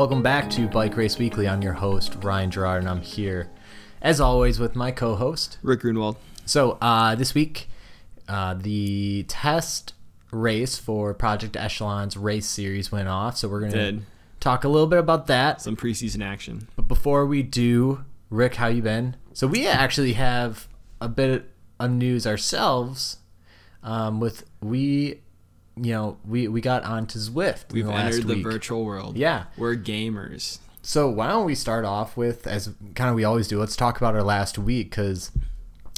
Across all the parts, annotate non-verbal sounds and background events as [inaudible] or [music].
Welcome back to Bike Race Weekly. I'm your host, Ryan Gerard, and I'm here, as always, with my co host. Rick Grunwald. So, uh, this week, uh, the test race for Project Echelon's race series went off. So, we're going to talk a little bit about that. Some preseason action. But before we do, Rick, how you been? So, we actually have a bit of news ourselves um, with we. You know, we, we got onto Zwift. We've the entered the week. virtual world. Yeah. We're gamers. So why don't we start off with, as kind of we always do, let's talk about our last week because,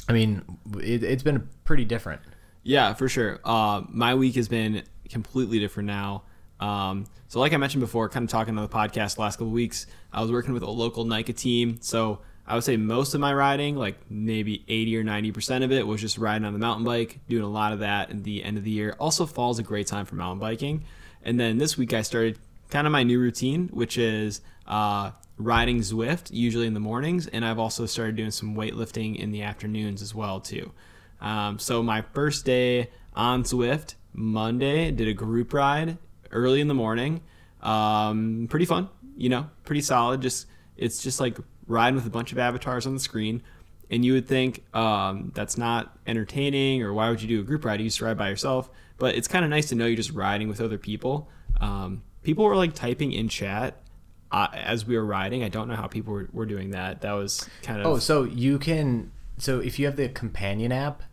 I mean, it, it's been pretty different. Yeah, for sure. Uh, my week has been completely different now. Um, so, like I mentioned before, kind of talking on the podcast the last couple weeks, I was working with a local NICA team. So, I would say most of my riding, like maybe 80 or 90% of it, was just riding on the mountain bike, doing a lot of that at the end of the year. Also, fall's a great time for mountain biking. And then this week, I started kind of my new routine, which is uh, riding Zwift, usually in the mornings. And I've also started doing some weightlifting in the afternoons as well, too. Um, so my first day on Zwift, Monday, did a group ride early in the morning. Um, pretty fun, you know, pretty solid. Just it's just like riding with a bunch of avatars on the screen. And you would think um, that's not entertaining, or why would you do a group ride? You to ride by yourself, but it's kind of nice to know you're just riding with other people. Um, people were like typing in chat uh, as we were riding. I don't know how people were, were doing that. That was kind of Oh, so you can, so if you have the companion app,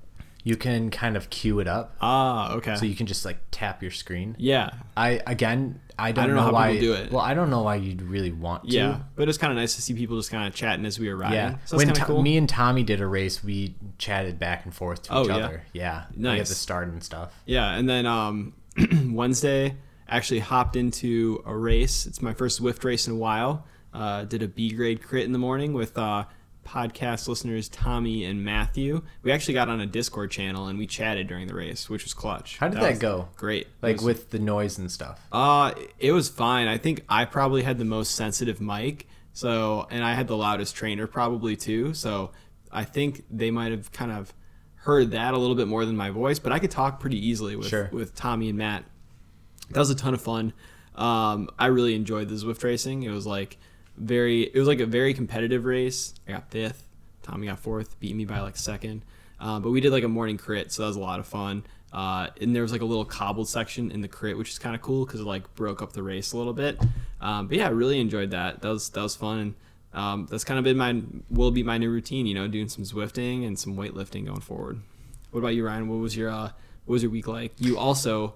you can kind of queue it up. ah okay. So you can just like tap your screen. yeah, I again, I don't, don't know, know how why. people do it. Well, I don't know why you'd really want to. Yeah, but it's kind of nice to see people just kind of chatting as we were riding. Yeah. so when To- of cool. me and Tommy did a race, we chatted back and forth to Oh, each yeah? other. Yeah. At Nice. the start and stuff. yeah, and then um, [clears throat] Wednesday actually hopped into a race. It's my first Zwift race in a while. Uh, did a B grade crit in the morning with uh, podcast listeners Tommy and Matthew. We actually got on a Discord channel and we chatted during the race, which was clutch. How did that was go? Great. Like was- with the noise and stuff. Uh, it was fine. I think I probably had the most sensitive mic. So, and I had the loudest trainer probably too. So, I think they might have kind of heard that a little bit more than my voice, but I could talk pretty easily with Sure. with Tommy and Matt. That was a ton of fun. Um, I really enjoyed the Zwift racing. It was like very, it was like a very competitive race. I got fifth. Tommy got fourth, beat me by like second. Uh, but we did like a morning crit, so that was a lot of fun. Uh, and there was like a little cobbled section in the crit, which is kind of cool because it like broke up the race a little bit. Um, but yeah, I really enjoyed that. That was that was fun. And um, that's kind of been my will be my new routine. You know, doing some Zwifting and some weightlifting going forward. What about you, Ryan? What was your uh, what was your week like? You also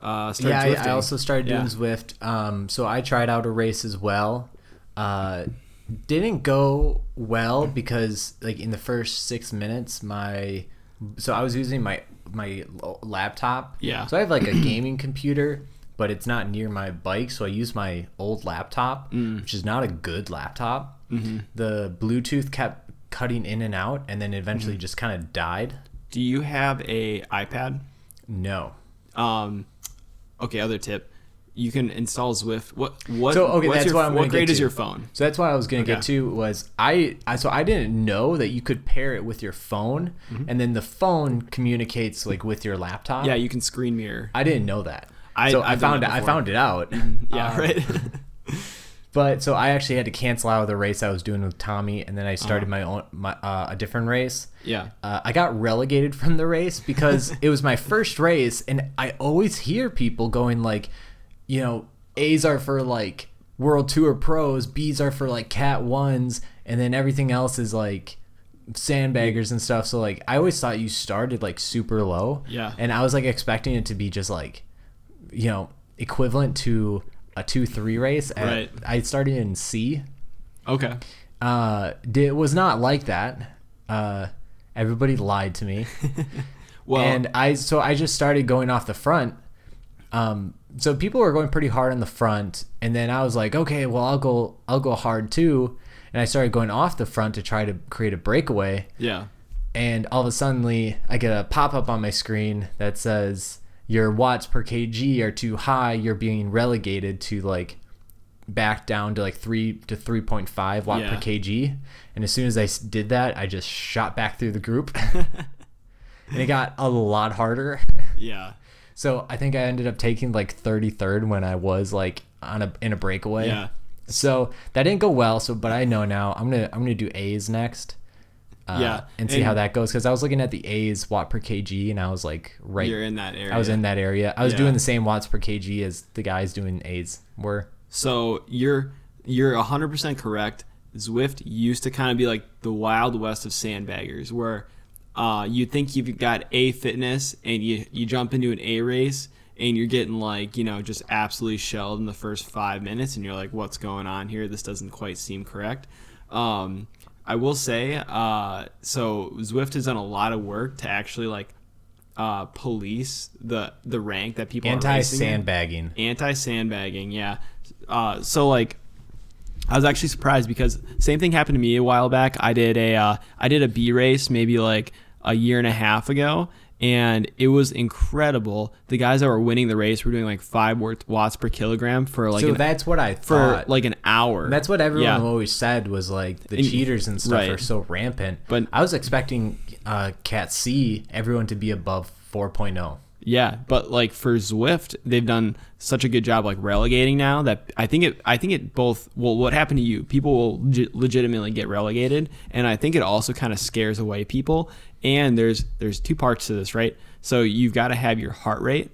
uh, started yeah, I, I also started doing Yeah. Zwift. Um, so I tried out a race as well. Uh, didn't go well because like in the first six minutes, my so I was using my my laptop. Yeah. So I have like a gaming computer, but it's not near my bike. So I use my old laptop, Mm. which is not a good laptop. Mm-hmm. The Bluetooth kept cutting in and out, and then Mm-hmm. eventually just kind of died. Do you have a iPad? No. Um, okay, other tip. You can install Zwift. What what? So, okay, what's that's your, what What grade is your phone? So that's what I was gonna get to was I, I so I didn't know that you could pair it with your phone and then the phone communicates like with your laptop. Mm-hmm. Yeah, you can screen mirror. I didn't know that. I- so I've I found it. I found it out. Yeah, Um, right. [laughs] [laughs] But so I actually had to cancel out of the race I was doing with Tommy, and then I started Uh-huh. my own my uh, a different race. yeah. Uh, I got relegated [laughs] from the race because it was my first race, and I always hear people going like, you know, A's are for like World Tour pros, B's are for like Cat ones, and then everything else is like sandbaggers and stuff. So like, I always thought you started like super low, Yeah. and I was like expecting it to be just like, you know, equivalent to a two three race. And Right. I started in C Okay. uh did was not like that uh everybody lied to me [laughs] Well, and i so i just started going off the front um so people were going pretty hard on the front and then i was like okay well i'll go i'll go hard too and i started going off the front to try to create a breakaway yeah. and all of a sudden i get a pop-up on my screen that says your watts per kg are too high you're being relegated to like back down to like 3 to 3.5 watt per Yeah. kg and as soon as I did that i just shot back through the group [laughs] and it got a lot harder Yeah. So i think i ended up taking like 33rd when i was like on a in a breakaway Yeah. So that didn't go well. So, but I know now. I'm gonna I'm gonna do A's next. Uh, Yeah, and see and- how that goes because I was looking at the A's watt per kg and I was like right. You're in that area. I was in that area. I was Yeah. doing the same watts per kg as the guys doing A's were. So you're you're 100% correct. Zwift used to kind of be like the wild west of sandbaggers, where uh, you think you've got a fitness and you you jump into an A race and you're getting like you know just absolutely shelled in the first five minutes, and you're like, what's going on here? This doesn't quite seem correct. Um, I will say, uh, so Zwift has done a lot of work to actually like uh, police the the rank that people are Anti sandbagging. anti sandbagging yeah uh, so like i was actually surprised because same thing happened to me a while back i did a uh, i did a b race maybe like a year and a half ago and it was incredible the guys that were winning the race were doing like five watts per kilogram for like so an, that's what I for thought. like an hour That's what everyone yeah. always said was like the And- cheaters and stuff right. are so rampant. But- I was expecting uh, Cat C everyone to be above oh. 4.0. Yeah, but like for Zwift, they've done such a good job like relegating now that I think it I think it both well what happened to you people will legi- legitimately get relegated and I think it also kind of scares away people and there's there's two parts to this, right? So you've got to have your heart rate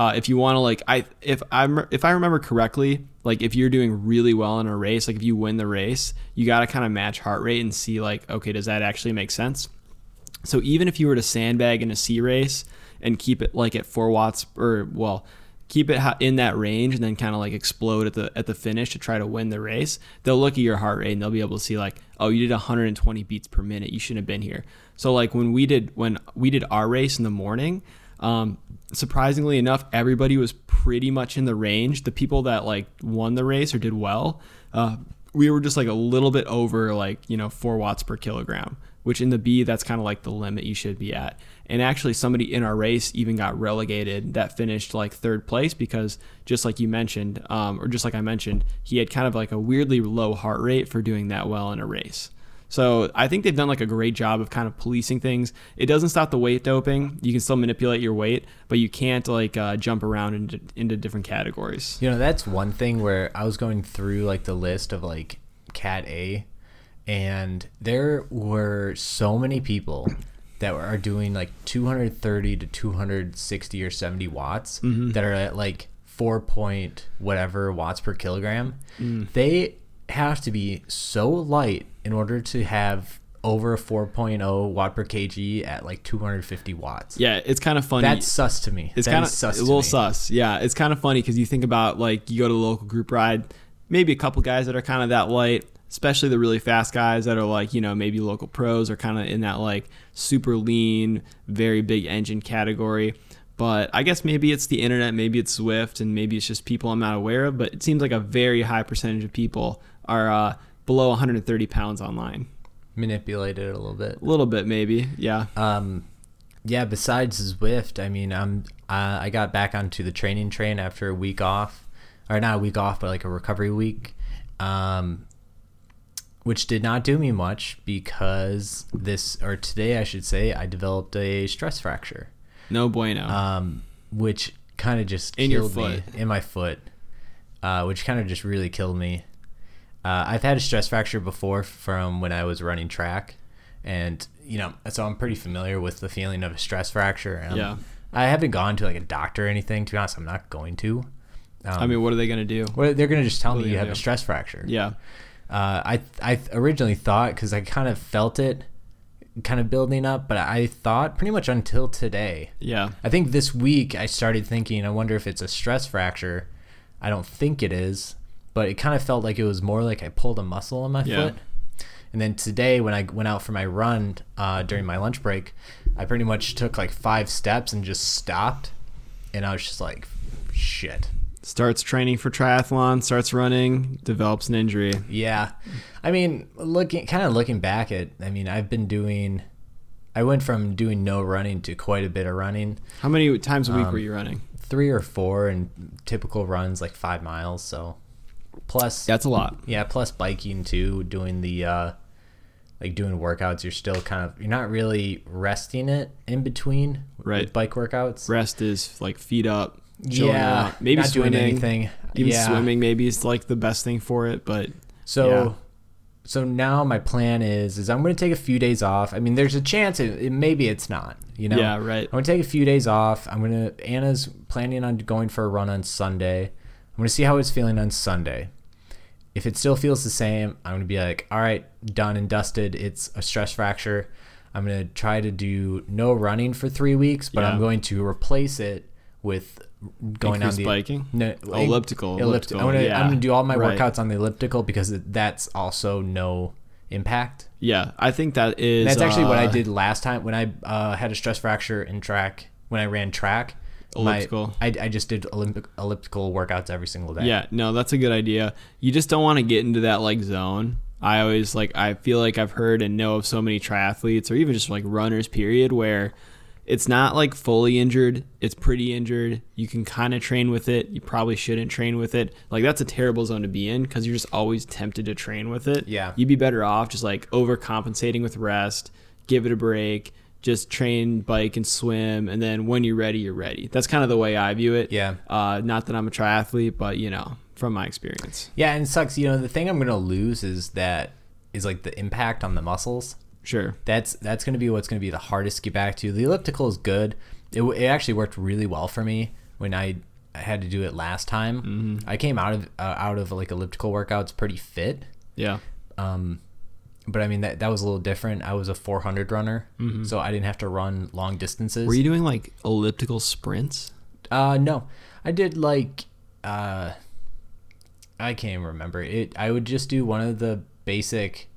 uh, if you want to like I if I'm if I remember correctly, like if you're doing really well in a race, like if you win the race, you got to kind of match heart rate and see like okay, does that actually make sense? So even if you were to sandbag in a C race and keep it like at four watts or well, keep it in that range and then kind of like explode at the at the finish to try to win the race, they'll look at your heart rate and they'll be able to see like, oh, you did 120 beats per minute. You shouldn't have been here. So like when we did when we did our race in the morning, um, surprisingly enough, everybody was pretty much in the range. The people that like won the race or did well, uh, we were just like a little bit over like you know four watts per kilogram, which in the B that's kind of like the limit you should be at. And actually, somebody in our race even got relegated that finished like third place because just like you mentioned, um, or just like I mentioned, he had kind of like a weirdly low heart rate for doing that well in a race. So I think they've done like a great job of kind of policing things. It doesn't stop the weight doping. You can still manipulate your weight, but you can't like uh, jump around into, into different categories. You know, that's one thing where I was going through like the list of like Cat A, and there were so many people that are doing like 230 to 260 or 70 watts that are at like 4 point whatever watts per kilogram. They have to be so light in order to have over a 4.0 watt per kg at like 250 watts. Yeah, it's kind of funny. That's sus to me. It's kind of sus a to little sus. Yeah, it's kind of funny because you think about like you go to the local group ride, maybe a couple guys that are kind of that light, especially the really fast guys that are like you know maybe local pros are kind of in that like super lean, very big engine category. But I guess maybe it's the internet, maybe it's Zwift, and maybe it's just people I'm not aware of. But it seems like a very high percentage of people are uh, below 130 pounds online. Manipulated a little bit. A little bit, maybe. Yeah. Um, yeah. Besides Zwift, I mean, I'm uh, I got back onto the training train after a week off, or not a week off, but like a recovery week, um, which did not do me much because this or today I should say I developed a stress fracture, No bueno. um, which kind of just In your killed me foot. in my foot, uh, which kind of just really killed me. Uh, I've had a stress fracture before from when I was running track, and you know, so I'm pretty familiar with the feeling of a stress fracture. Um, Yeah. I haven't gone to like a doctor or anything. To be honest, I'm not going to. Um, I mean, what are they gonna do? well, they're gonna just tell what me you have a stress fracture. Yeah. Uh, I I originally thought because I kind of felt it, kind of building up, but I thought pretty much until today. Yeah. I think this week I started thinking, I wonder if it's a stress fracture. I don't think it is, but it kind of felt like it was more like I pulled a muscle in my Yeah. foot. And then today, when I went out for my run uh, during my lunch break, I pretty much took like five steps and just stopped. And I was just like, shit. starts training for triathlon, starts running, develops an injury. Yeah. I mean, looking kind of looking back at, I mean, I've been doing, I went from doing no running to quite a bit of running. How many times a week Um, were you running? three or four and typical runs like five miles so plus That's a lot. yeah plus biking too doing the uh like doing workouts you're still kind of you're not really resting it in between Right. with bike workouts Rest is like feet up. yeah, out. maybe not swimming. doing anything. Even yeah. swimming maybe is like the best thing for it, but So, Yeah. so now my plan is is I'm going to take a few days off. I mean, there's a chance it, it maybe it's not. You know. yeah, right. I'm gonna take a few days off. I'm gonna Anna's planning on going for a run on Sunday. I'm gonna see how it's feeling on Sunday. If it still feels the same, I'm gonna be like, all right, done and dusted. It's a stress fracture. I'm gonna try to do no running for three weeks, but Yeah. I'm going to replace it with going Increased on the biking? no, Elliptical, elliptical. elliptical, I'm gonna, yeah. I'm gonna do all my Right. workouts on the elliptical because that's also no impact. Yeah, I think that is. That's actually what I uh, did last time when I uh, had a stress fracture in track. When I ran track, my- Elliptical. I, I just did Olympic, elliptical workouts every single day. Yeah, no, that's a good idea. You just don't want to get into that like zone. I always like I feel like I've heard and know of so many triathletes or even just like runners period where it's not like fully injured, it's pretty injured. You can kind of train with it. You probably shouldn't train with it. Like that's a terrible zone to be in cuz you're just always tempted to train with it. Yeah. You'd be better off just like overcompensating with rest, give it a break, just train, bike and swim and then when you're ready, you're ready. That's kind of the way I view it. Yeah. Uh, not that I'm a triathlete, but you know, from my experience. Yeah, and it sucks. You know, the thing I'm gonna lose is that is like the impact on the muscles. Sure. That's that's gonna be what's gonna be the hardest to get back to. The elliptical is good. It, it actually worked really well for me when I, I had to do it last time. Mm-hmm. I came out of uh, out of like elliptical workouts pretty fit. Yeah. Um, but I mean that that was a little different. I was a 400 runner, so I didn't have to run long distances. Mm-hmm. Were you doing like elliptical sprints? Uh, no, I did like uh, I can't even remember it. I would just do one of the basic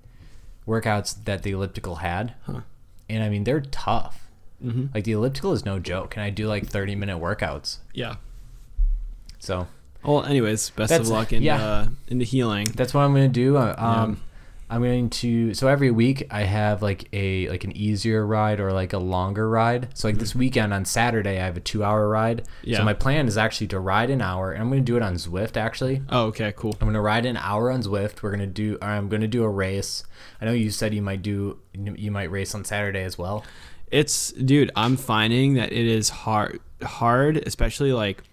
workouts that the elliptical had, Huh. and I mean they're tough. Mm-hmm. Like the elliptical is no joke, and I do like 30 minute workouts. Yeah. So Well, anyways, best of luck in yeah. uh, into healing. that's what I'm gonna do. Uh, Um, I'm going to so every week I have like a like an easier ride or like a longer ride. So like this weekend on Saturday I have a two hour ride. Yeah. So my plan is actually to ride an hour, and I'm gonna do it on Zwift actually. Oh, okay, cool. I'm gonna ride an hour on Zwift. We're gonna do. Or I'm gonna do a race. I know you said you might do. You might race on Saturday as well. It's dude, I'm finding that it is hard hard, especially like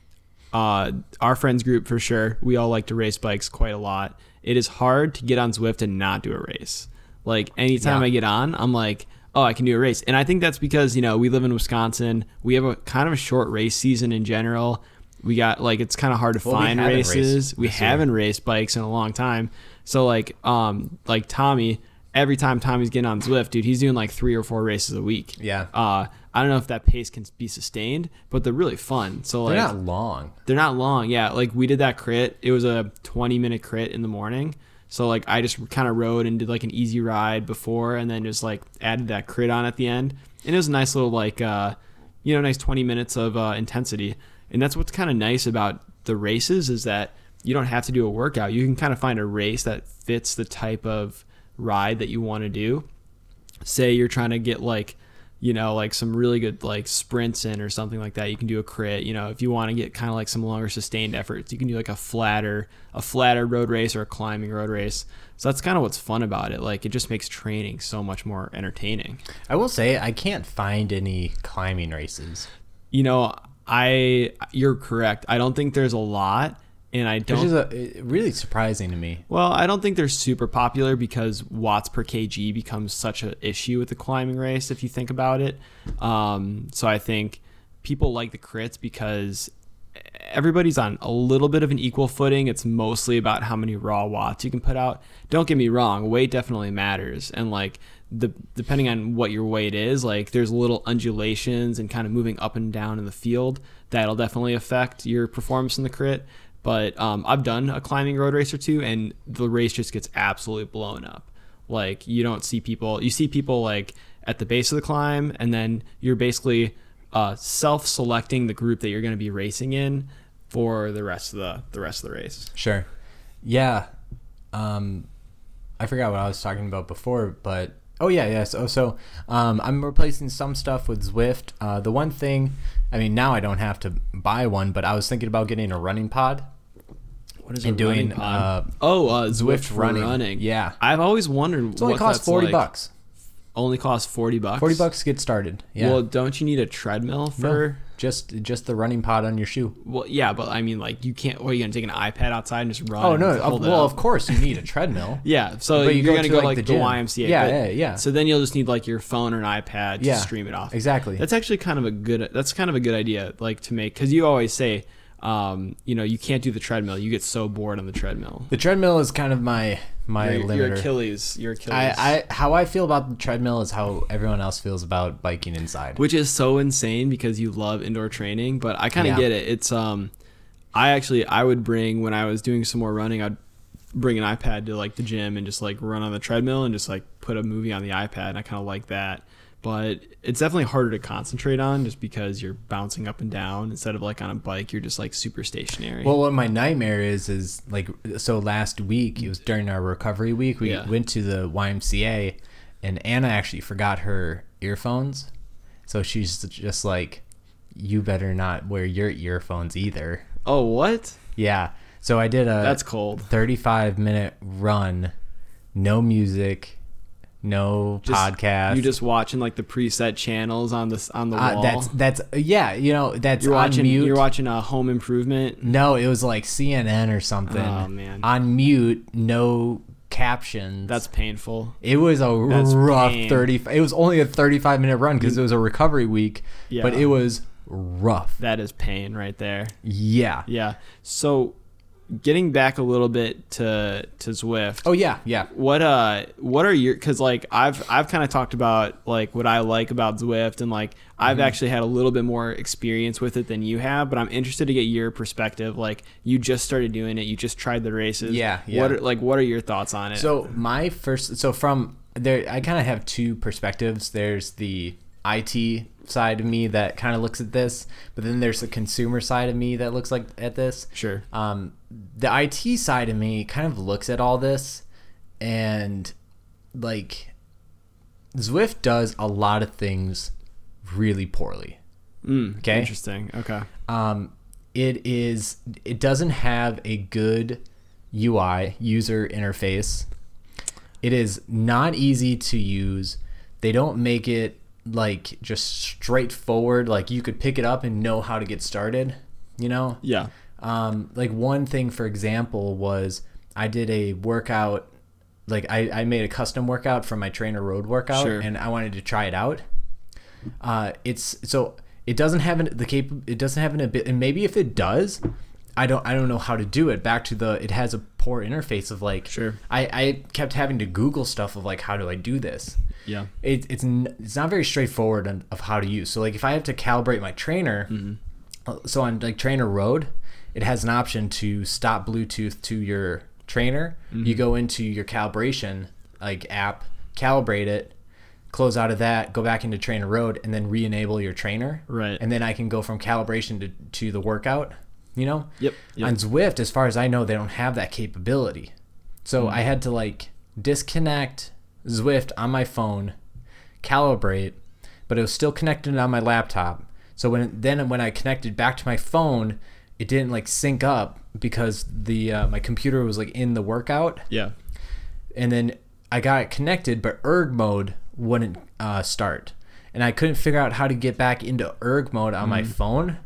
uh our friends group for sure. We all like to race bikes quite a lot. It is hard to get on Zwift and not do a race. Like anytime Yeah. I get on, I'm like, oh, I can do a race. And I think that's because, you know, we live in Wisconsin. We have a kind of a short race season in general. We got like it's kind of hard to Well, find haven't races. We year. haven't raced bikes in a long time. So like um like Tommy, every time Tommy's getting on Zwift, dude, he's doing like three or four races a week. Yeah. Uh, I don't know if that pace can be sustained, but they're really fun. So like They're not long. they're not long. Yeah, like we did that crit. It was a 20 minute crit in the morning. So like I just kind of rode and did like an easy ride before, and then just like added that crit on at the end. And it was a nice little like uh, you know nice 20 minutes of uh, intensity. And that's what's kind of nice about the races is that you don't have to do a workout. You can kind of find a race that fits the type of ride that you want to do. Say you're trying to get like you know, like some really good like sprints in or something like that. You can do a crit. You know, if you want to get kind of like some longer sustained efforts, you can do like a flatter, a flatter road race or a climbing road race. So that's kind of what's fun about it. Like it just makes training so much more entertaining. I will say I can't find any climbing races. You know, I you're correct. I don't think there's a lot, and I Which don't. is a, really surprising to me. Well, I don't think they're super popular because watts per kg becomes such an issue with the climbing race if you think about it. Um, so I think people like the crits because everybody's on a little bit of an equal footing. It's mostly about how many raw watts you can put out. Don't get me wrong, weight definitely matters, and like the depending on what your weight is, like there's little undulations and kind of moving up and down in the field that'll definitely affect your performance in the crit. But um, I've done a climbing road race or two, and the race just gets absolutely blown up. Like you don't see people, you see people like at the base of the climb, and then you're basically uh, self-selecting the group that you're going to be racing in for the rest of the the rest of the race. Sure. Yeah. Um, I forgot what I was talking about before, but oh yeah, yeah. So, so um, I'm replacing some stuff with Zwift. Uh, the one thing, I mean, now I don't have to buy one, but I was thinking about getting a running pod. What is And doing, uh, oh, uh, Zwift, Zwift running. running. Yeah. I've always wondered It's only what costs forty like. bucks. Only costs forty bucks. Forty bucks to get started. Yeah. Well, don't you need a treadmill for just just the running pod on your shoe. Well, yeah, but I mean, like, you can't. What are you gonna take an iPad outside and just run? Oh no! Of, well, of course you need a treadmill. [laughs] Yeah, so But you you're go gonna to, go like, the the. YMCA. Yeah, but- yeah, yeah. So then you'll just need like your phone or an iPad Yeah, to stream it off. exactly. That's actually kind of a good. That's kind of a good idea, like to make because you always say, um, you know, you can't do the treadmill. You get so bored on the treadmill. The treadmill is kind of my my Your, limiter. your Achilles. Your Achilles. I, I how I feel about the treadmill is how everyone else feels about biking inside. which is so insane because you love indoor training but i kind of Yeah. get it it's um i actually i would bring when i was doing some more running i'd bring an ipad to like the gym and just like run on the treadmill and just like put a movie on the ipad and i kind of like that but it's definitely harder to concentrate on just because you're bouncing up and down instead of like on a bike you're just like super stationary Well, what my nightmare is is like so last week it was during our recovery week we Yeah. went to the YMCA and Anna actually forgot her earphones. So she's just like you better not wear your earphones either. oh what Yeah. So I did a that's cold 35 minute run, no music, no Just- podcast. you just watching like the preset channels on this on the uh, wall that's that's yeah, you know, that's you're on watching mute. you're watching a home improvement no, it was like CNN or something. Oh, man. On mute, no captions. that's painful it was a That's rough pain. 30 it was only a 35 minute run because it was a recovery week Yeah. but it was rough That is pain right there. yeah Yeah. So getting back a little bit to to Zwift. oh yeah yeah What uh what are your cuz like I've I've kind of talked about like what I like about Zwift and like I've Mm-hmm. actually had a little bit more experience with it than you have, but I'm interested to get your perspective. Like you just started doing it, you just tried the races. Yeah, yeah. What are, like what are your thoughts on it? So my first, so from there, I kind of have two perspectives. There's the IT side of me that kind of looks at this, but then there's the consumer side of me that looks like at this. sure. Um, the IT side of me kind of looks at all this, and like Zwift does a lot of things really poorly. Mm, Okay. Interesting. Okay. Um, it is it doesn't have a good UI user interface. It is not easy to use. They don't make it like just straightforward. Like you could pick it up and know how to get started. You know, Yeah. um, like one thing for example was I did a workout. Like I, I made a custom workout from my Trainer Road workout, Sure. and I wanted to try it out. Uh, it's so it doesn't have an, the cap. It doesn't have an ability, and maybe if it does, I don't I don't know how to do it. Back to the it has a poor interface of like Sure. I I kept having to Google stuff of like how do I do this. Yeah. It, it's n- it's not very straightforward on, of how to use. So like if I have to calibrate my trainer, uh, so on like Trainer Road, it has an option to stop Bluetooth to your trainer. You go into your calibration like app, calibrate it, close out of that, go back into Trainer Road, and then re-enable your trainer. Right. And then I can go from calibration to to the workout. You know. Yep. Yep. On Zwift, as far as I know, they don't have that capability. So Hmm. I had to like disconnect Zwift on my phone, calibrate, but it was still connected on my laptop. So when then when I connected back to my phone, it didn't like sync up because the uh, my computer was like in the workout, yeah. and then I got it connected, but erg mode wouldn't uh, start, and I couldn't figure out how to get back into erg mode on my phone,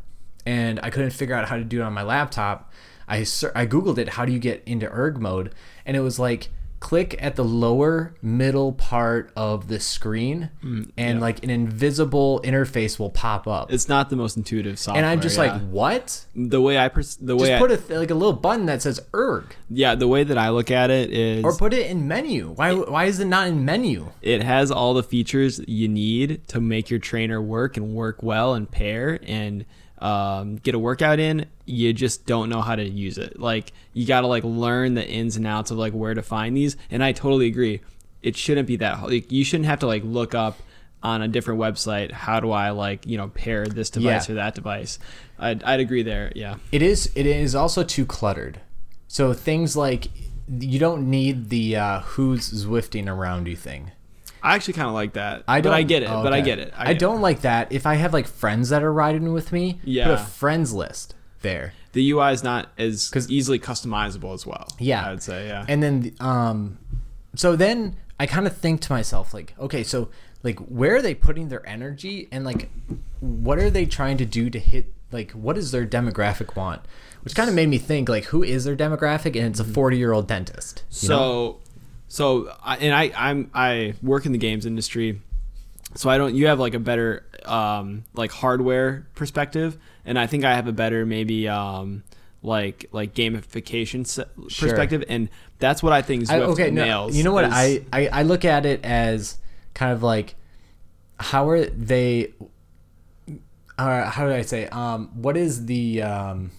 and I couldn't figure out how to do it on my laptop. I I googled it. How do you get into erg mode? And it was like click at the lower middle part of the screen, mm, and like an invisible interface will pop up. It's not the most intuitive software. and I'm just yeah. like, what? the way I pers- the way Just I, put a th- like a little button that says erg, yeah the way that I look at it is or put it in menu. Why why is it not in menu? it has all the features you need to make your trainer work and work well and pair and um, get a workout in you just don't know how to use it like you got to like learn the ins and outs of like where to find these and i totally agree it shouldn't be that hard. like you shouldn't have to like look up on a different website how do i like you know pair this device Yeah. or that device I'd, I'd agree there yeah It is. It is also too cluttered. So things like you don't need the uh, who's Zwifting around you thing. I actually kind of like that I don't. but i get it oh, but i get it I, get it. don't like that. If I have like friends that are riding with me, yeah. put a friends list there. the ui is not as easily customizable as well Yeah. i would say yeah And then um, so then I kind of think to myself like, okay, so like where are they putting their energy and like what are they trying to do to hit like what does their demographic want? Which kind of made me think like who is their demographic and it's a 40-year-old dentist. you know? So, I, and I I'm I work in the games industry, so I don't. You have like a better um like hardware perspective, and I think I have a better maybe um like like gamification se- Sure. perspective, and that's what I think I, Zwift okay, no, nails. you know what is- I, I I look at it as kind of like how are they uh, how do I say um what is the um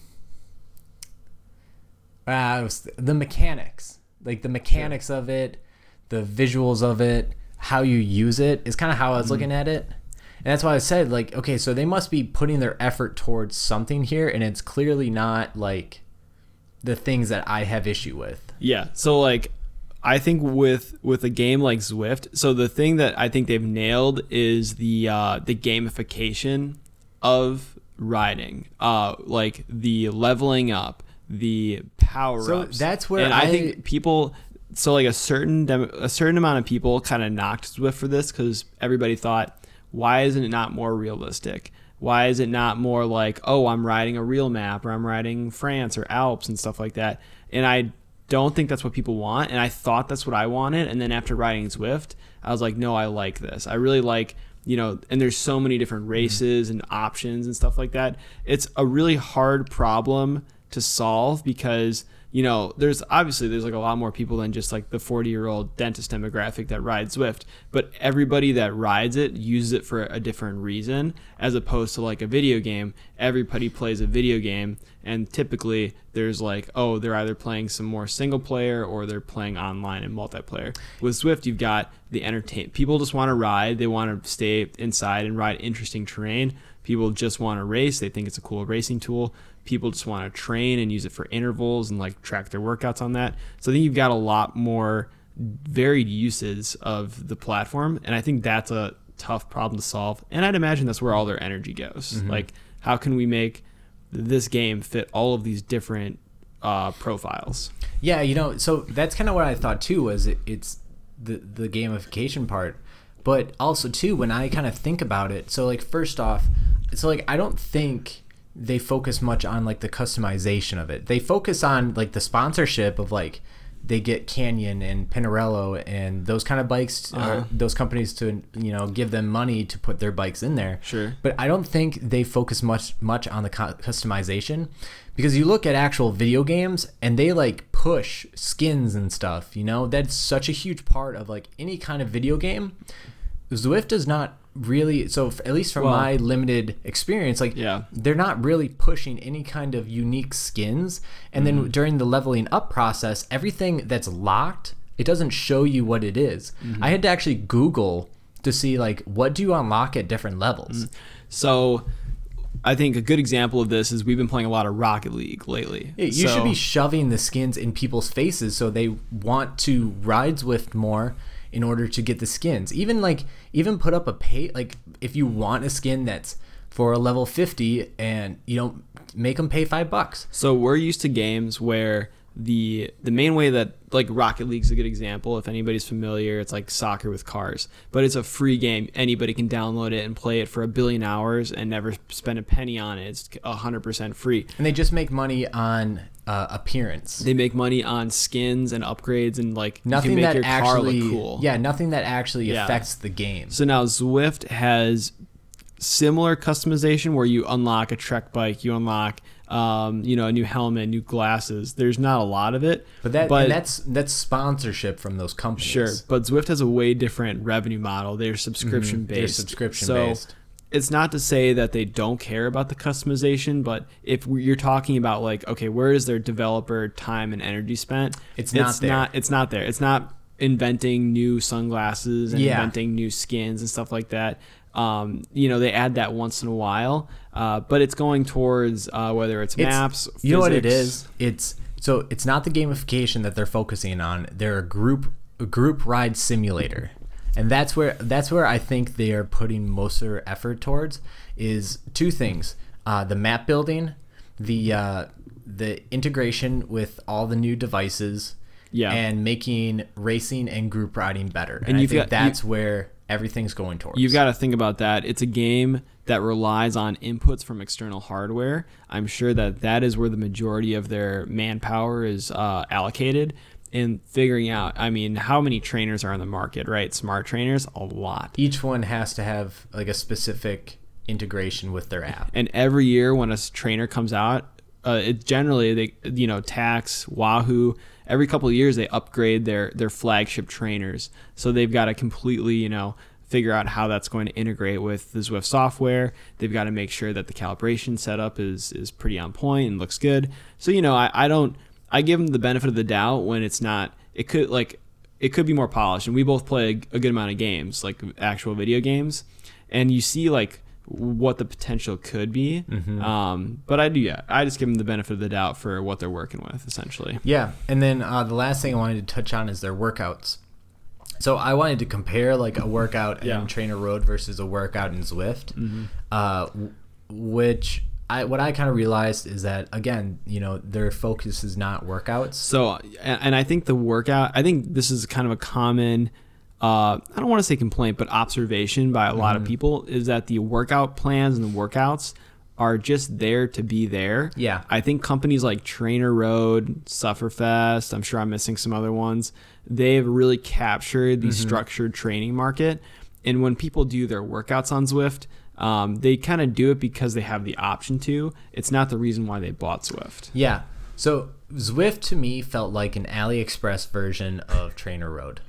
uh, the mechanics like the mechanics of it the visuals of it how you use it is kind of how I was looking at it and that's why I said like okay so they must be putting their effort towards something here and it's clearly not like the things that I have issue with Yeah. So like I think with with a game like Zwift, so the thing that I think they've nailed is the uh the gamification of riding. Uh like the leveling up, the power So ups. that's where and I, I- think people so like a certain dem- a certain amount of people kind of knocked Zwift for this cuz everybody thought why isn't it not more realistic? Why is it not more like, oh, I'm riding a real map or I'm riding France or Alps and stuff like that? And I don't think that's what people want. And I thought that's what I wanted. And then after riding Zwift, I was like, no, I like this. I really like, you know, and there's so many different mm-hmm. races and options and stuff like that. It's a really hard problem to solve because you know there's obviously there's like a lot more people than just like the 40 year old dentist demographic that rides Zwift but everybody that rides it uses it for a different reason as opposed to like a video game. Everybody plays a video game and typically there's like oh they're either playing some more single player or they're playing online and multiplayer. With Zwift you've got the entertain people just want to ride. They want to stay inside and ride interesting terrain. People just want to race. They think it's a cool racing tool people just want to train and use it for intervals and like track their workouts on that so i think you've got a lot more varied uses of the platform and i think that's a tough problem to solve and i'd imagine that's where all their energy goes like how can we make this game fit all of these different uh, profiles Yeah, you know, so that's kind of what I thought too. Was it, it's the the gamification part, but also too when I kind of think about it. So like first off, so like I don't think they focus much on like the customization of it. They focus on like the sponsorship of like they get Canyon and Pinarello and those kind of bikes, Uh-huh. uh, those companies to you know give them money to put their bikes in there. Sure. But I don't think they focus much much on the cu- customization because you look at actual video games and they like push skins and stuff. You know that's such a huge part of like any kind of video game. Zwift does not really so f- at least from Well- my limited experience like Yeah. they're not really pushing any kind of unique skins and Mm-hmm. then during the leveling up process everything that's locked it doesn't show you what it is. Mm-hmm. i had to actually google to see like what do you unlock at different levels so i think a good example of this is we've been playing a lot of rocket league lately Yeah, you So- should be shoving the skins in people's faces so they want to ride Zwift more in order to get the skins. Even like even put up a pay like if you want a skin that's for a level 50 and you know make them pay 5 bucks. So we're used to games where the the main way that like Rocket League's a good example. If anybody's familiar, it's like soccer with cars, but it's a free game. Anybody can download it and play it for a billion hours and never spend a penny on it. It's hundred percent free. And they just make money on uh, appearance. They make money on skins and upgrades and like nothing you can make that your car actually look cool. Yeah, nothing that actually Yeah. affects the game. So now Zwift has similar customization where you unlock a Trek bike, you unlock um, you know a new helmet, new glasses. There's not a lot of it, But that and that's that's sponsorship from those companies. Sure, but Zwift has a way different revenue model. They're subscription based. Mm-hmm. They're subscription so based. It's not to say that they don't care about the customization, but if you're talking about like, okay, where is their developer time and energy spent? It's not there. Not, it's not there. It's not inventing new sunglasses and Yeah. inventing new skins and stuff like that. Um, you know, they add that once in a while, uh, but it's going towards uh, whether it's, It's- maps. You know what it physics. is? It's so it's not the gamification that they're focusing on. They're a group a group ride simulator. And that's where that's where I think they are putting most of their effort towards is two things. Uh, the map building, the uh, the integration with all the new devices, Yeah. and making racing and group riding better. And, And I think got- that's where everything's going towards. You've got to think about that. It's a game that relies on inputs from external hardware. I'm sure that that is where the majority of their manpower is uh, allocated in figuring out. I mean, how many trainers are on the market, right? Smart trainers, a lot. each one has to have like a specific integration with their app. And every year when a trainer comes out, uh, it generally they you know Tacx Wahoo every couple of years they upgrade their their flagship trainers. So they've got to completely you know figure out how that's going to integrate with the Zwift software. They've got to make sure that the calibration setup is is pretty on point and looks good. So you know I, I don't I give them the benefit of the doubt when it's not. It could like it could be more polished, and we both play a, a good amount of games like actual video games, and you see like what the potential could be. Um, but I do, yeah, I just give them the benefit of the doubt for what they're working with, essentially. Yeah, and then uh, the last thing I wanted to touch on is their workouts. So I wanted to compare like a workout Yeah. in Trainer Road versus a workout in Zwift, uh, which I what I kind of realized is that again, you know, their focus is not workouts. So, and, I think the workout, I think this is kind of a common, uh, I don't want to say complaint, but observation by a lot of people is that the workout plans and the workouts are just there to be there. Yeah. I think companies like Trainer Road, Sufferfest, I'm sure I'm missing some other ones, they've really captured the structured training market. And when people do their workouts on Zwift, um, they kind of do it because they have the option to. It's not the reason why they bought Zwift. Yeah. So Zwift to me felt like an AliExpress version of Trainer Road.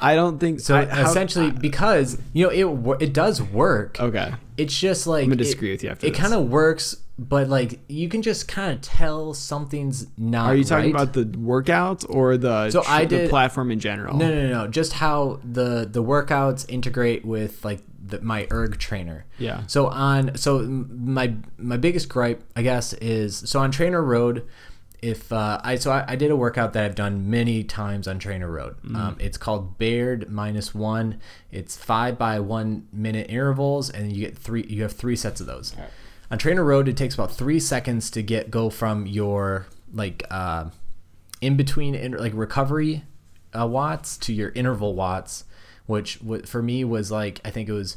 I don't think So I- how- essentially, because you know it it does work. Okay. It's just like I'm gonna it- disagree with you after It kind of works, but like you can just kind of tell something's not. Are you talking right. about the workouts or the So tr- I the platform in general? No, no, no, no. Just how the the workouts integrate with like the, my erg trainer. Yeah. So on so my my biggest gripe, I guess, is so on Trainer Road. If uh, I so I, I did a workout that I've done many times on Trainer Road. Um, it's called Baird minus one. It's five by one minute intervals, and you get three. You have three sets of those. On Trainer Road, it takes about three seconds to get go from your like uh, in between like recovery uh, watts to your interval watts, which w- for me was like I think it was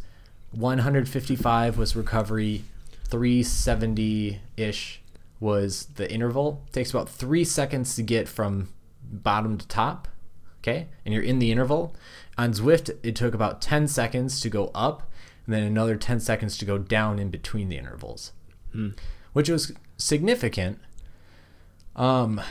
155 was recovery, 370 ish was the interval. takes about three seconds to get from bottom to top. Okay, and you're in the interval. On Zwift, it took about 10 seconds to go up, and then another 10 seconds to go down in between the intervals, which was significant. Um,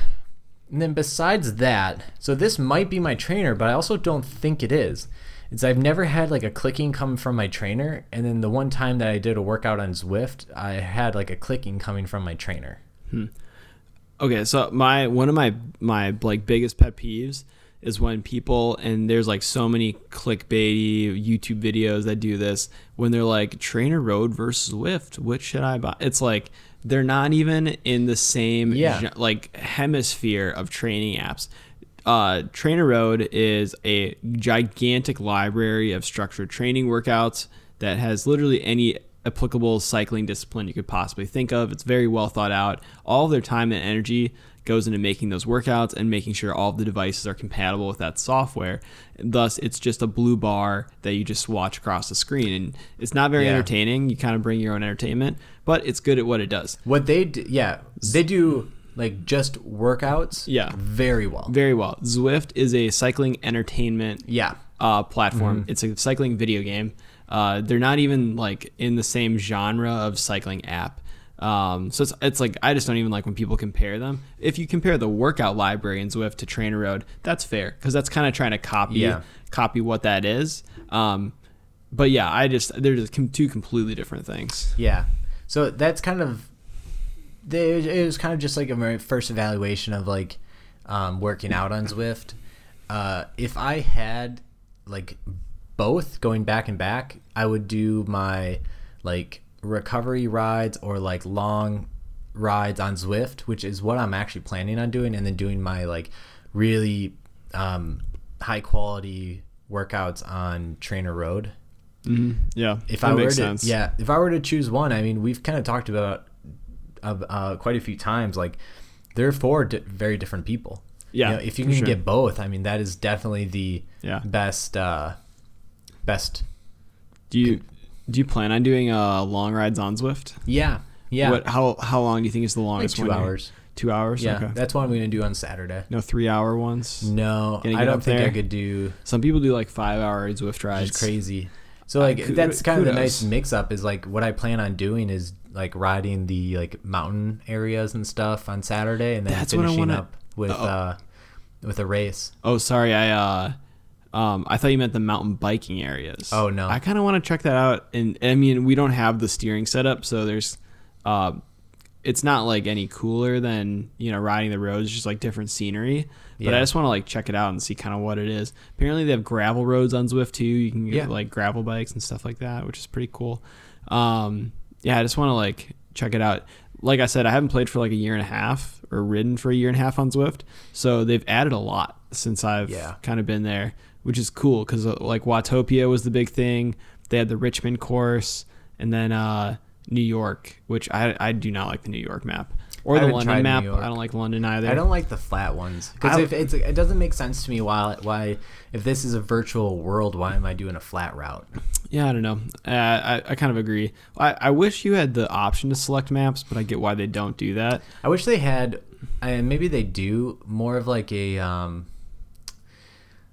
and then besides that, so this might be my trainer, but I also don't think it is. It's I've never had like a clicking come from my trainer, and then the one time that I did a workout on Zwift, I had like a clicking coming from my trainer. Hmm. Okay, so my one of my my like biggest pet peeves is when people and there's like so many clickbaity YouTube videos that do this when they're like Trainer Road versus Zwift, which should I buy? It's like they're not even in the same Yeah. gen- like hemisphere of training apps. Uh, Trainer Road is a gigantic library of structured training workouts that has literally any applicable cycling discipline you could possibly think of. It's very well thought out. All their time and energy goes into making those workouts and making sure all of the devices are compatible with that software. Thus, it's just a blue bar that you just watch across the screen, and it's not very Yeah. entertaining. You kind of bring your own entertainment, but it's good at what it does. What they do, yeah, they do like just workouts, Yeah. very well. Very well. Zwift is a cycling entertainment Yeah, uh, platform. It's a cycling video game. Uh, they're not even like in the same genre of cycling app. Um, so it's, it's like I just don't even like when people compare them. If you compare the workout library in Zwift to Trainer Road, that's fair because that's kind of trying to copy Yeah. copy what that is. Um, but yeah, I just they're just two completely different things. yeah. So that's kind of, it was kind of just like a very first evaluation of like um, working out on Zwift. Uh, if I had like both going back and back, I would do my like recovery rides or like long rides on Zwift, which is what I'm actually planning on doing, and then doing my like really um, high quality workouts on Trainer Road. Yeah, If I were to, sense. yeah, if I were to choose one, I mean, we've kind of talked about uh, uh, quite a few times. Like, they're for di- very different people. Yeah, you know, if you can sure. get both, I mean, that is definitely the Yeah. best, uh, best. Do you do you plan on doing uh, long rides on Zwift? Yeah, yeah, What? How how long do you think is the like longest two one? here? hours. Two hours. Yeah, Okay. that's what I'm gonna do on Saturday. No three hour ones. No, I don't think I could do. Some people do like five hour Zwift rides. It's crazy. So like Uh, that's kind of the nice mix up is like what I plan on doing is like riding the like mountain areas and stuff on Saturday and then That's finishing wanna- up with Uh-oh. uh with a race. Oh, sorry. I uh, um, I thought you meant the mountain biking areas. Oh, no. I kind of want to check that out. And I mean, we don't have the steering setup, so there's, uh, it's not like any cooler than you know riding the roads. Just like different scenery. But Yeah. I just want to like check it out and see kind of what it is. Apparently, they have gravel roads on Zwift too. You can get Yeah. like gravel bikes and stuff like that, which is pretty cool. Um, yeah, I just want to like check it out. Like I said, I haven't played for like a year and a half or ridden for a year and a half on Zwift, so they've added a lot since I've Yeah. kind of been there, which is cool because like Watopia was the big thing. They had the Richmond course, and then uh, New York, which I I do not like the New York map or the London map. I don't like London either. I don't like the flat ones because if it's it doesn't make sense to me why why if this is a virtual world why am I doing a flat route? Yeah, I don't know. Uh, I I kind of agree. I, I wish you had the option to select maps, but I get why they don't do that. I wish they had, and maybe they do more of like a um,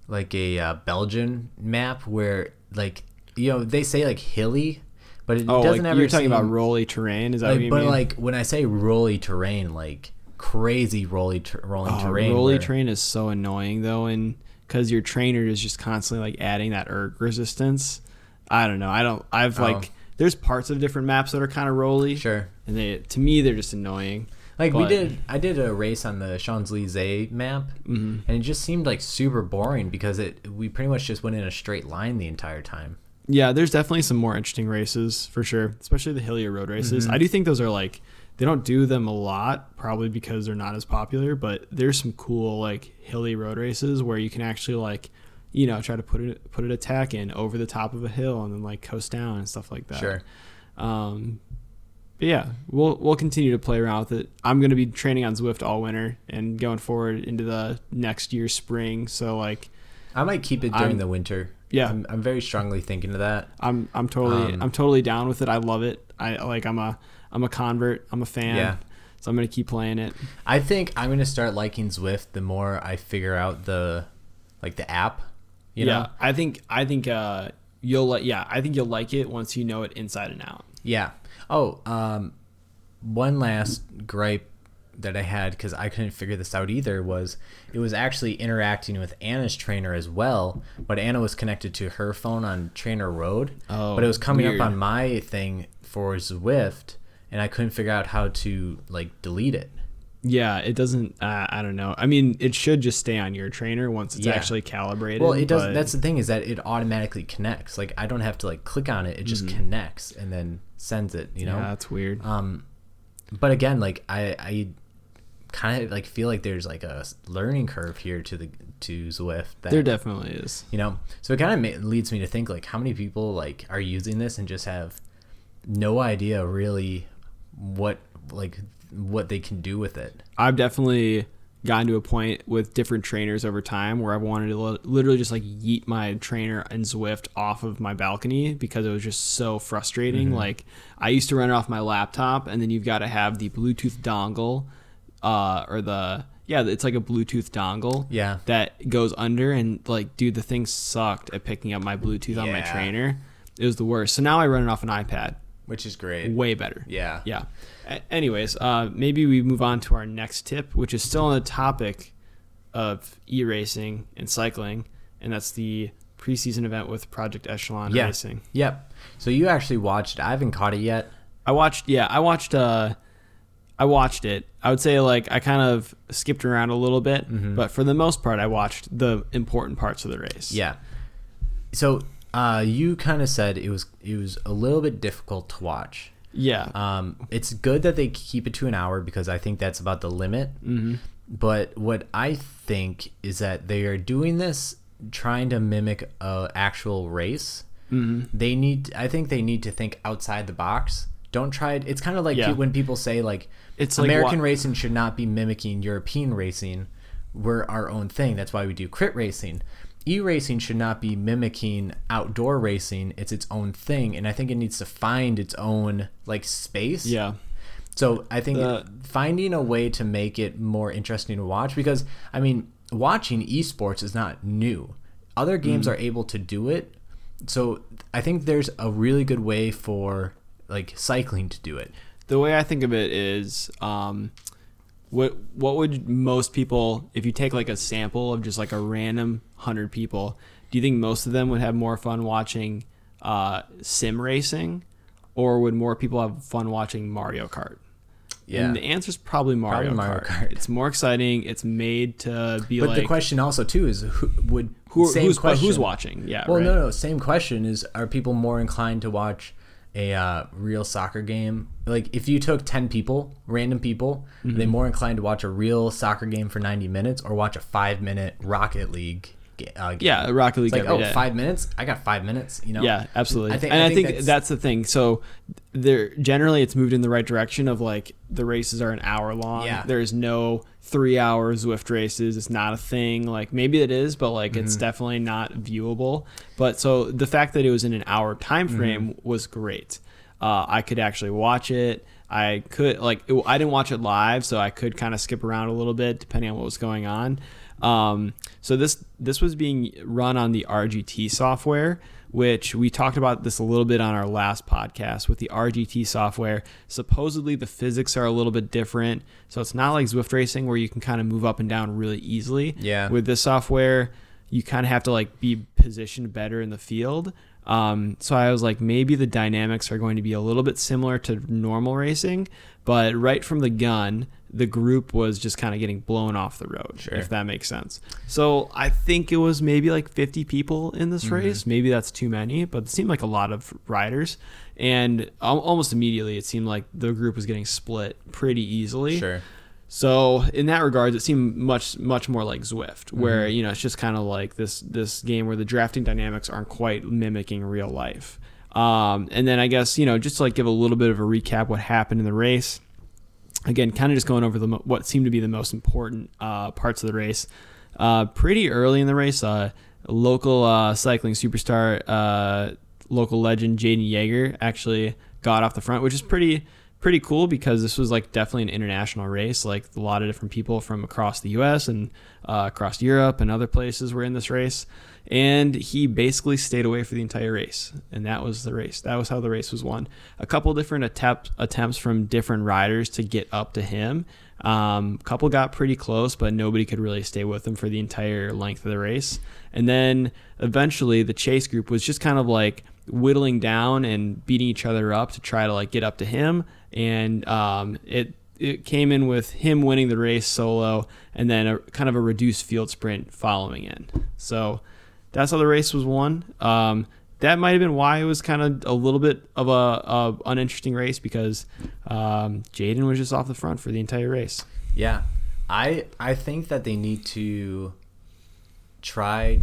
like a uh, Belgian map where like you know they say like hilly, but it Oh, doesn't like ever. you're talking about seem- rolly terrain. Is that like, what you but mean? like when I say rolly terrain, like crazy rolly ter- rolling Oh, terrain. rolly where- terrain is so annoying though, and because your trainer is just constantly like adding that erg resistance. I don't know. I don't. I've Oh. like. There's parts of different maps that are kind of rolly. Sure. And they, to me, they're just annoying. Like we did, I did a race on the Champs Elysees map, Mm-hmm. and it just seemed like super boring because it we pretty much just went in a straight line the entire time. Yeah, there's definitely some more interesting races for sure, especially the hillier road races. Mm-hmm. I do think those are like they don't do them a lot, probably because they're not as popular. But there's some cool like hilly road races where you can actually like, you know, try to put it put an attack in over the top of a hill and then like coast down and stuff like that. Sure. Um, but yeah, we'll we'll continue to play around with it. I'm gonna be training on Zwift all winter and going forward into the next year's spring. So like, I might keep it during I'm- the winter. Yeah. I'm, I'm very strongly thinking of that. I'm I'm totally Um, I'm totally down with it. I love it. I like I'm a I'm a convert. I'm a fan. Yeah. So I'm gonna keep playing it. I think I'm gonna start liking Zwift the more I figure out the like the app. You yeah. know? I think I think uh you'll like yeah I think you'll like it once you know it inside and out. Yeah. Oh, um, one last gripe that I had because I couldn't figure this out either was it was actually interacting with Anna's trainer as well, but Anna was connected to her phone on Trainer Road, Oh, but it was coming weird. up on my thing for Zwift, and I couldn't figure out how to like delete it. Yeah, it doesn't. Uh, I don't know. I mean, it should just stay on your trainer once it's Yeah. actually calibrated. Well, it does. but- That's the thing is that it automatically connects. Like I don't have to like click on it; it just connects and then sends it. You know. Mm-hmm. yeah, that's weird. Um, but again, like I, I kind of like feel like there's like a learning curve here to the to Zwift. That, there definitely is. you know, so it kind of ma- leads me to think like how many people like are using this and just have no idea really what like what they can do with it. I've definitely gotten to a point with different trainers over time where I've wanted to literally just like yeet my trainer and Zwift off of my balcony because it was just so frustrating. Mm-hmm. Like I used to run it off my laptop, and then you've got to have the Bluetooth dongle, uh, or the yeah, it's like a Bluetooth dongle. Yeah. that goes under and like, dude, the thing sucked at picking up my Bluetooth on my trainer. It was the worst. So now I run it off an iPad. Which is great. Way better. Yeah. Yeah. A- anyways, uh, maybe we move on to our next tip, which is still on the topic of e-racing and cycling, and that's the preseason event with Project Echelon Yeah. Racing. Yep. So you actually watched. I haven't caught it yet. I watched. Yeah, I watched. Uh, I watched it. I would say like I kind of skipped around a little bit, but for the most part, I watched the important parts of the race. Yeah. So uh, you kind of said it was it was a little bit difficult to watch. Yeah. Um, it's good that they keep it to an hour because I think that's about the limit. mm-hmm. But what I think is that they are doing this trying to mimic a actual race. Mm-hmm. They need. I think they need to think outside the box. Don't try it. It's kind of like Yeah. when people say like It's like American wa- racing should not be mimicking European racing, we're our own thing. That's why we do crit racing. E racing should not be mimicking outdoor racing. It's its own thing, and I think it needs to find its own like space. Yeah. So I think The- finding a way to make it more interesting to watch because I mean watching esports is not new. Other games are able to do it. So I think there's a really good way for like cycling to do it. the way I think of it is, um, what what would most people, if you take like a sample of just like a random hundred people, do you think most of them would have more fun watching uh, sim racing, or would more people have fun watching Mario Kart? Yeah. And the answer is probably Mario, Probably Mario Kart. Kart. It's more exciting. It's made to be But like the question also too is who would who, same who's, question. who's watching? Yeah. Well, right. no, no. Same question is: Are people more inclined to watch a uh, real soccer game? Like, if you took ten people, random people, are Mm-hmm. they more inclined to watch a real soccer game for ninety minutes or watch a five-minute Rocket League? Uh, game? Yeah, Rocket League It's like, oh, day. five minutes. I got five minutes. You know. Yeah, absolutely. I think- and I I think think, that's- that's, the thing. So there generally it's moved in the right direction of like the races are an hour long. Yeah. There's no three hour Zwift races. It's not a thing. Like maybe it is, but like Mm-hmm. it's definitely not viewable. But so the fact that it was in an hour time Mm-hmm. frame was great. Uh, I could actually watch it. I could like it, I didn't watch it live, so I could kind of skip around a little bit depending on what was going on. Um, so this this was being run on the RGT software, which we talked about this a little bit on our last podcast with the RGT software. Supposedly the physics are a little bit different, so it's not like Zwift racing where you can kind of move up and down really easily. Yeah. With this software, you kind of have to like be positioned better in the field. Um, so I was like, maybe the dynamics are going to be a little bit similar to normal racing, but right from the gun, the group was just kind of getting blown off the road, Sure. if that makes sense. So I think it was maybe like 50 people in this Mm-hmm. race. Maybe that's too many, but it seemed like a lot of riders. And almost immediately, it seemed like the group was getting split pretty easily. Sure. So in that regard, it seemed much much more like Zwift, where you know it's just kind of like this this game where the drafting dynamics aren't quite mimicking real life. Um, and then I guess you know just to like give a little bit of a recap what happened in the race. Again, kind of just going over the what seemed to be the most important uh, parts of the race. Uh, pretty early in the race, uh, local uh, cycling superstar, uh, local legend Jaden Yeager actually got off the front, which is pretty pretty cool because this was like definitely an international race. Like a lot of different people from across the U.S. and uh, across Europe and other places were in this race, and he basically stayed away for the entire race, and that was the race. That was how the race was won. A couple different attempt, attempts from different riders to get up to him. Um, couple got pretty close, but nobody could really stay with him for the entire length of the race. And then eventually, the chase group was just kind of like whittling down and beating each other up to try to like get up to him. And um, it it came in with him winning the race solo, and then a kind of a reduced field sprint following in. So that's how the race was won. Um, that might have been why it was kind of a little bit of a, a uninteresting race because um, Jaden was just off the front for the entire race. Yeah, I I think that they need to try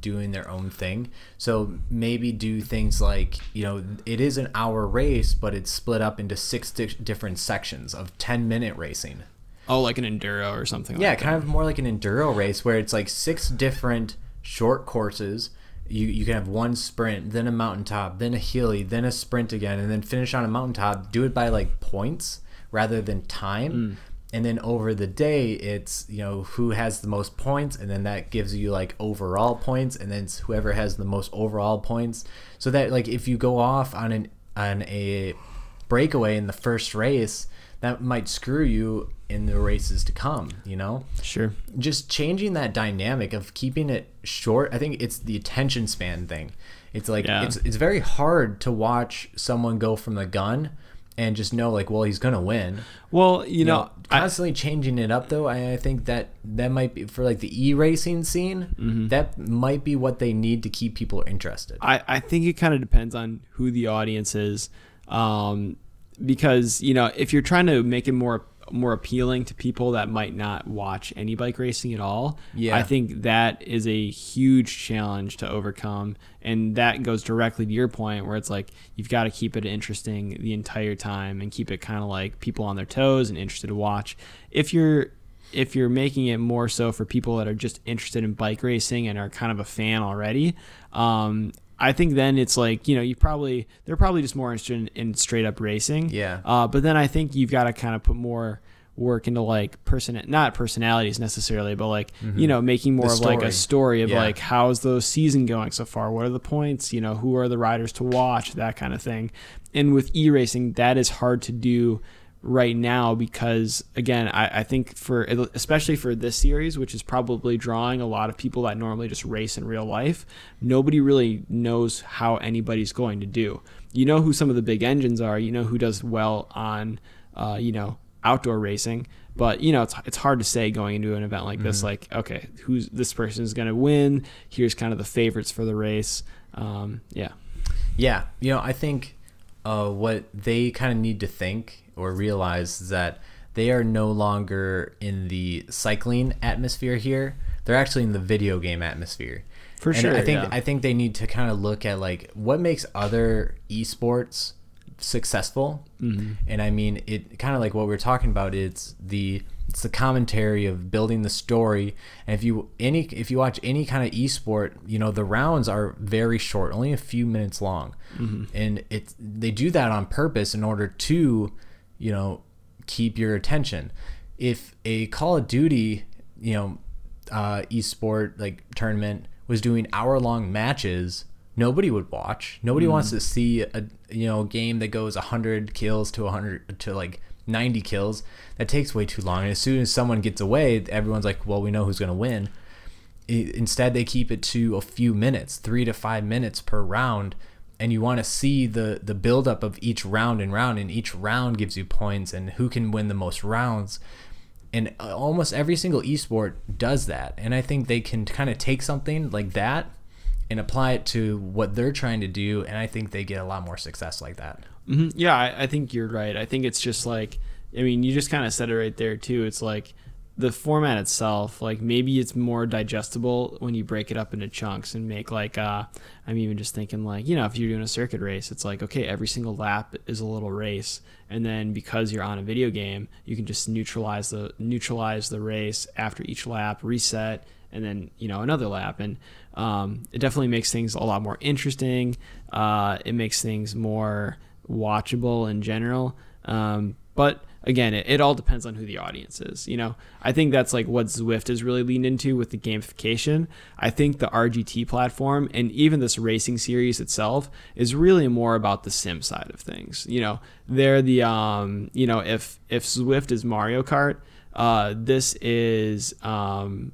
doing their own thing. So maybe do things like you know it is an hour race, but it's split up into six di- different sections of ten minute racing. Oh, like an enduro or something. Yeah, like kind of more like an enduro race where it's like six different short courses. You, you can have one sprint, then a mountaintop, then a hilly, then a sprint again, and then finish on a mountaintop. Do it by like points rather than time. Mm. And then over the day, it's you know who has the most points, and then that gives you like overall points, and then it's whoever has the most overall points. So that like if you go off on an on a breakaway in the first race, that might screw you in the races to come. You know. Sure. just changing that dynamic of keeping it short i think it's the attention span thing it's like Yeah. it's it's very hard to watch someone go from the gun and just know like well he's gonna win Well, you, you know, know I, constantly changing it up though I, I think that that might be for like the e-racing scene Mm-hmm. that might be what they need to keep people interested I, I think it kind of depends on who the audience is, um, because you know if you're trying to make it more more appealing to people that might not watch any bike racing at all, Yeah. I think that is a huge challenge to overcome, and that goes directly to your point where it's like you've got to keep it interesting the entire time and keep it kind of like people on their toes and interested to watch. If you're if you're making it more so for people that are just interested in bike racing and are kind of a fan already, um, I think then it's like you know you probably they're probably just more interested in, in straight up racing. Yeah. Uh, but then I think you've got to kind of put more work into like person not personalities necessarily, but like you know making more The of like a story. story of Yeah. like how's the season going so far? What are the points? You know, who are the riders to watch? That kind of thing. And with e racing, that is hard to do right now because again I, I think for especially for this series which is probably drawing a lot of people that normally just race in real life nobody really knows how anybody's going to do. You know who some of the big engines are. You know who does well on uh, you know outdoor racing. But you know it's, it's hard to say going into an event like this like okay who's this person is going to win. Here's kind of the favorites for the race. Um, yeah. Yeah, you know, I think uh, what they kind of need to think or realize that they are no longer in the cycling atmosphere here. They're actually in the video game atmosphere. For and sure, I think yeah. I think they need to kind of look at like what makes other esports successful. Mm-hmm. And I mean, it kind of like what we are talking about. It's the it's the commentary of building the story. And if you any if you watch any kind of esport, you know the rounds are very short, only a few minutes long, and it's they do that on purpose in order to, you know, keep your attention. If a Call of Duty, you know, uh, esport like tournament was doing hour long matches, nobody would watch. Nobody wants to see a you know game that goes 100 kills to 100 to like 90 kills. That takes way too long. And as soon as someone gets away, everyone's like, "Well, we know who's going to win." Instead, they keep it to a few minutes, 3 to 5 minutes per round. And you want to see the the buildup of each round and round, and each round gives you points and who can win the most rounds and uh, almost every single esport does that and i think they can kind of take something like that and apply it to what they're trying to do and i think they get a lot more success like that hmm Yeah, I, I think you're right. I think it's just like, I mean, you just kind of said it right there too. It's like the format itself, like maybe it's more digestible when you break it up into chunks and make like, uh, I'm even just thinking like, you know, if you're doing a circuit race, it's like, okay, every single lap is a little race. And then because you're on a video game, you can just neutralize the, neutralize the race after each lap, reset, and then, you know, another lap. And, um, it definitely makes things a lot more interesting. Uh, it makes things more, watchable in general. Um, but again, it, it all depends on who the audience is. You know, I think that's like what Zwift is really leaned into with the gamification. I think the RGT platform and even this racing series itself is really more about the sim side of things. You know, they're the um, you know, if if Zwift is Mario Kart, uh, this is um,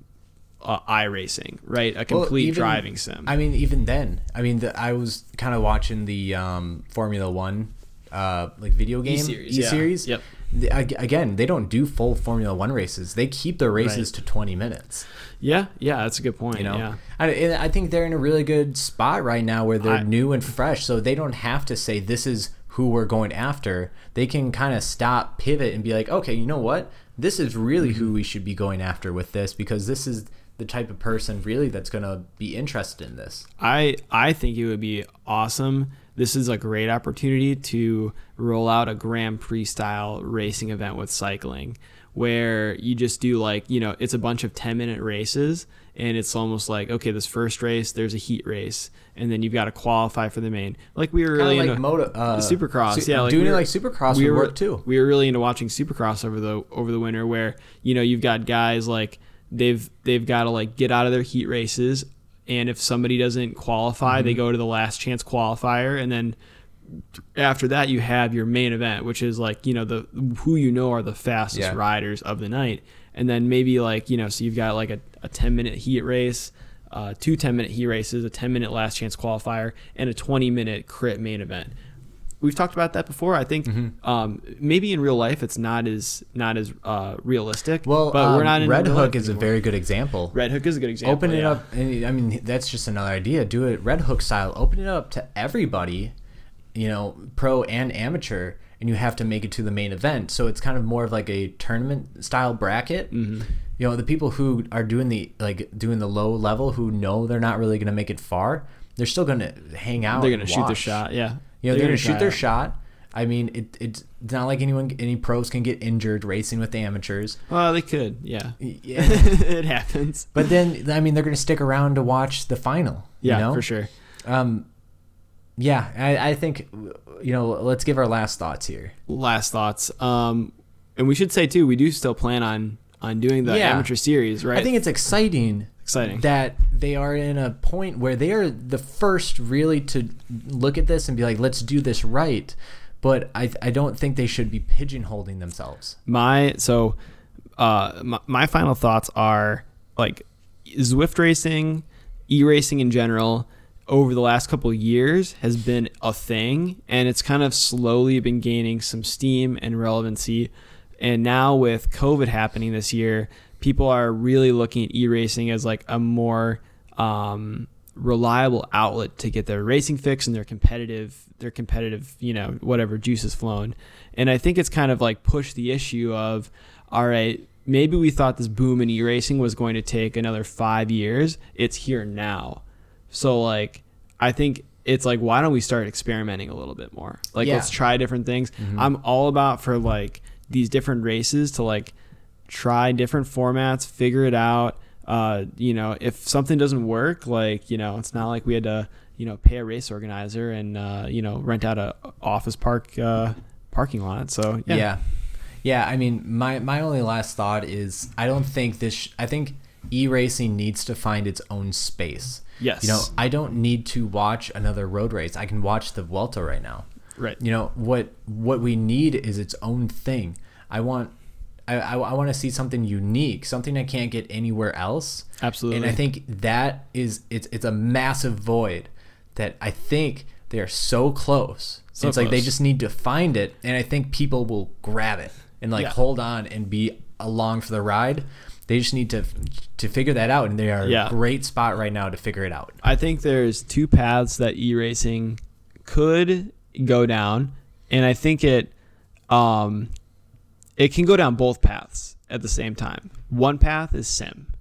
uh, iRacing, right? A Well, complete even- driving sim. i mean even then i mean the, i was kind of watching the um, formula one uh, like video game E-series, yeah. e-series Yep. Again they don't do full formula one races they keep their races Right. to 20 minutes yeah, yeah, that's a good point. you know yeah. I, I think they're in a really good spot right now where they're I- new and fresh so they don't have to say this is who we're going after they can kind of stop pivot and be like okay you know what this is really Mm-hmm. who we should be going after with this because this is the type of person really that's going to be interested in this I I think it would be awesome. This is a great opportunity to roll out a Grand Prix style racing event with cycling where you just do like, you know, it's a bunch of 10 minute races and it's almost like, okay, this first race, there's a heat race and then you've got to qualify for the main. Like we were really kind of into like moto uh, Supercross, su- yeah, like doing we it like supercross we would were, work too We were really into watching Supercross over the over the winter, where you know you've got guys like they've they've got to like get out of their heat races, and if somebody doesn't qualify, Mm-hmm. they go to the last chance qualifier, and then after that you have your main event, which is like you know the who you know are the fastest Yeah. riders of the night, and then maybe like you know so you've got like a, a 10 minute heat race. Uh, two 10 minute heat races, a 10 minute last chance qualifier, and a 20 minute crit main event we've talked about that before. I think Mm-hmm. um, maybe in real life it's not as not as uh, realistic. well but we're um, not in red hook is a very good example Red Hook is a good example. open it yeah. up i mean that's just another idea do it red hook style open it up to everybody you know pro and amateur and you have to make it to the main event so it's kind of more of like a tournament style bracket Mm-hmm. you know the people who are doing the like doing the low level who know they're not really going to make it far they're still going to hang out They're gonna shoot their shot. Yeah, you know they're, going to shoot their it. shot I mean, it, it's not like anyone, any pros can get injured racing with the amateurs. Well, they could. Yeah. [laughs] Yeah. it happens. but then, I mean, they're going to stick around to watch the final. Yeah, you know? for sure. Um, yeah, I, I think, you know, let's give our last thoughts here. Last thoughts. Um, and we should say too, we do still plan on on doing the Yeah. amateur series, right? I think it's exciting exciting. that they are in a point where they are the first really to look at this and be like, let's do this right. But I, I don't think they should be pigeonholing themselves. my so uh my, my final thoughts are like Zwift racing, e-racing in general over the last couple of years has been a thing and it's kind of slowly been gaining some steam and relevancy and now with covid happening this year people are really looking at e-racing as like a more um, reliable outlet to get their racing fix and their competitive their competitive you know whatever juices flowing. And i think it's kind of like push the issue of all right maybe we thought this boom in e-racing was going to take another five years. It's here now. So like i think it's like why don't we start experimenting a little bit more? Like Yeah. let's try different things. I'm all about for like these different races to like try different formats figure it out uh, you know if something doesn't work like you know it's not like we had to you know pay a race organizer and uh, you know rent out a office park uh, parking lot so yeah, Yeah. yeah. I mean, my, my only last thought is I don't think this, sh- I think e racing needs to find its own space. yes You know, I don't need to watch another road race. I can watch the Vuelta right now. right You know what? What we need is its own thing. I want, I, I, I want to see something unique, something I can't get anywhere else. absolutely And I think that is it's it's a massive void that I think they are so close. So it's like they just need to find it, and I think people will grab it and like Yeah. hold on and be along for the ride. They just need to to figure that out, and they are Yeah. a great spot right now to figure it out. I think there's two paths that e-racing could go down, and I think it um, it can go down both paths at the same time. One path is sim.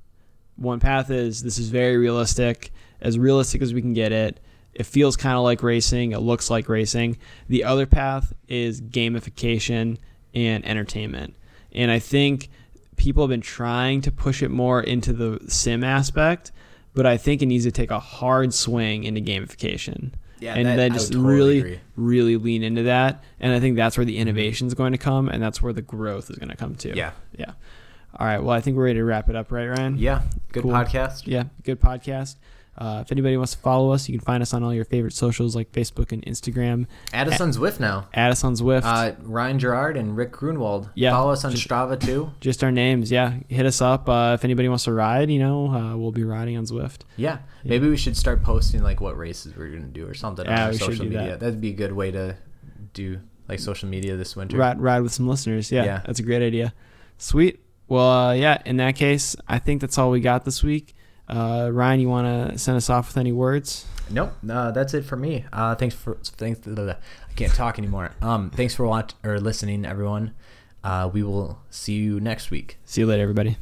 One path is this is very realistic, as realistic as we can get it. It feels kind of like racing. It looks like racing. The other path is gamification and entertainment. And I think people have been trying to push it more into the sim aspect, but I think it needs to take a hard swing into gamification. Yeah, and that- then just totally really, agree. really lean into that. And I think that's where the innovation is going to come, and that's where the growth is going to come to. Yeah. Yeah. All right. Well, I think we're ready to wrap it up, right, Ryan? Yeah, good Cool. podcast. Yeah, good podcast. Uh, if anybody wants to follow us, you can find us on all your favorite socials like Facebook and Instagram. Add us on Zwift now. Add us on Zwift. Uh, Ryan Gerard and Rick Grunwald. Yeah, follow us on just- Strava too. Just our names. Yeah, hit us up. Uh, if anybody wants to ride, you know, uh, we'll be riding on Zwift. Yeah, maybe we should start posting like what races we're gonna do or something Yeah, on our we should social do that. media. That'd be a good way to do like social media this winter. Ride, ride with some listeners. Yeah, Yeah. that's a great idea. Sweet. Well, uh, yeah. In that case, I think that's all we got this week. Uh, Ryan, you want to send us off with any words? Nope, uh, that's it for me. Uh, thanks for thanks. I can't talk anymore. Um, thanks for watching or listening, everyone. Uh, we will see you next week. See you later, everybody.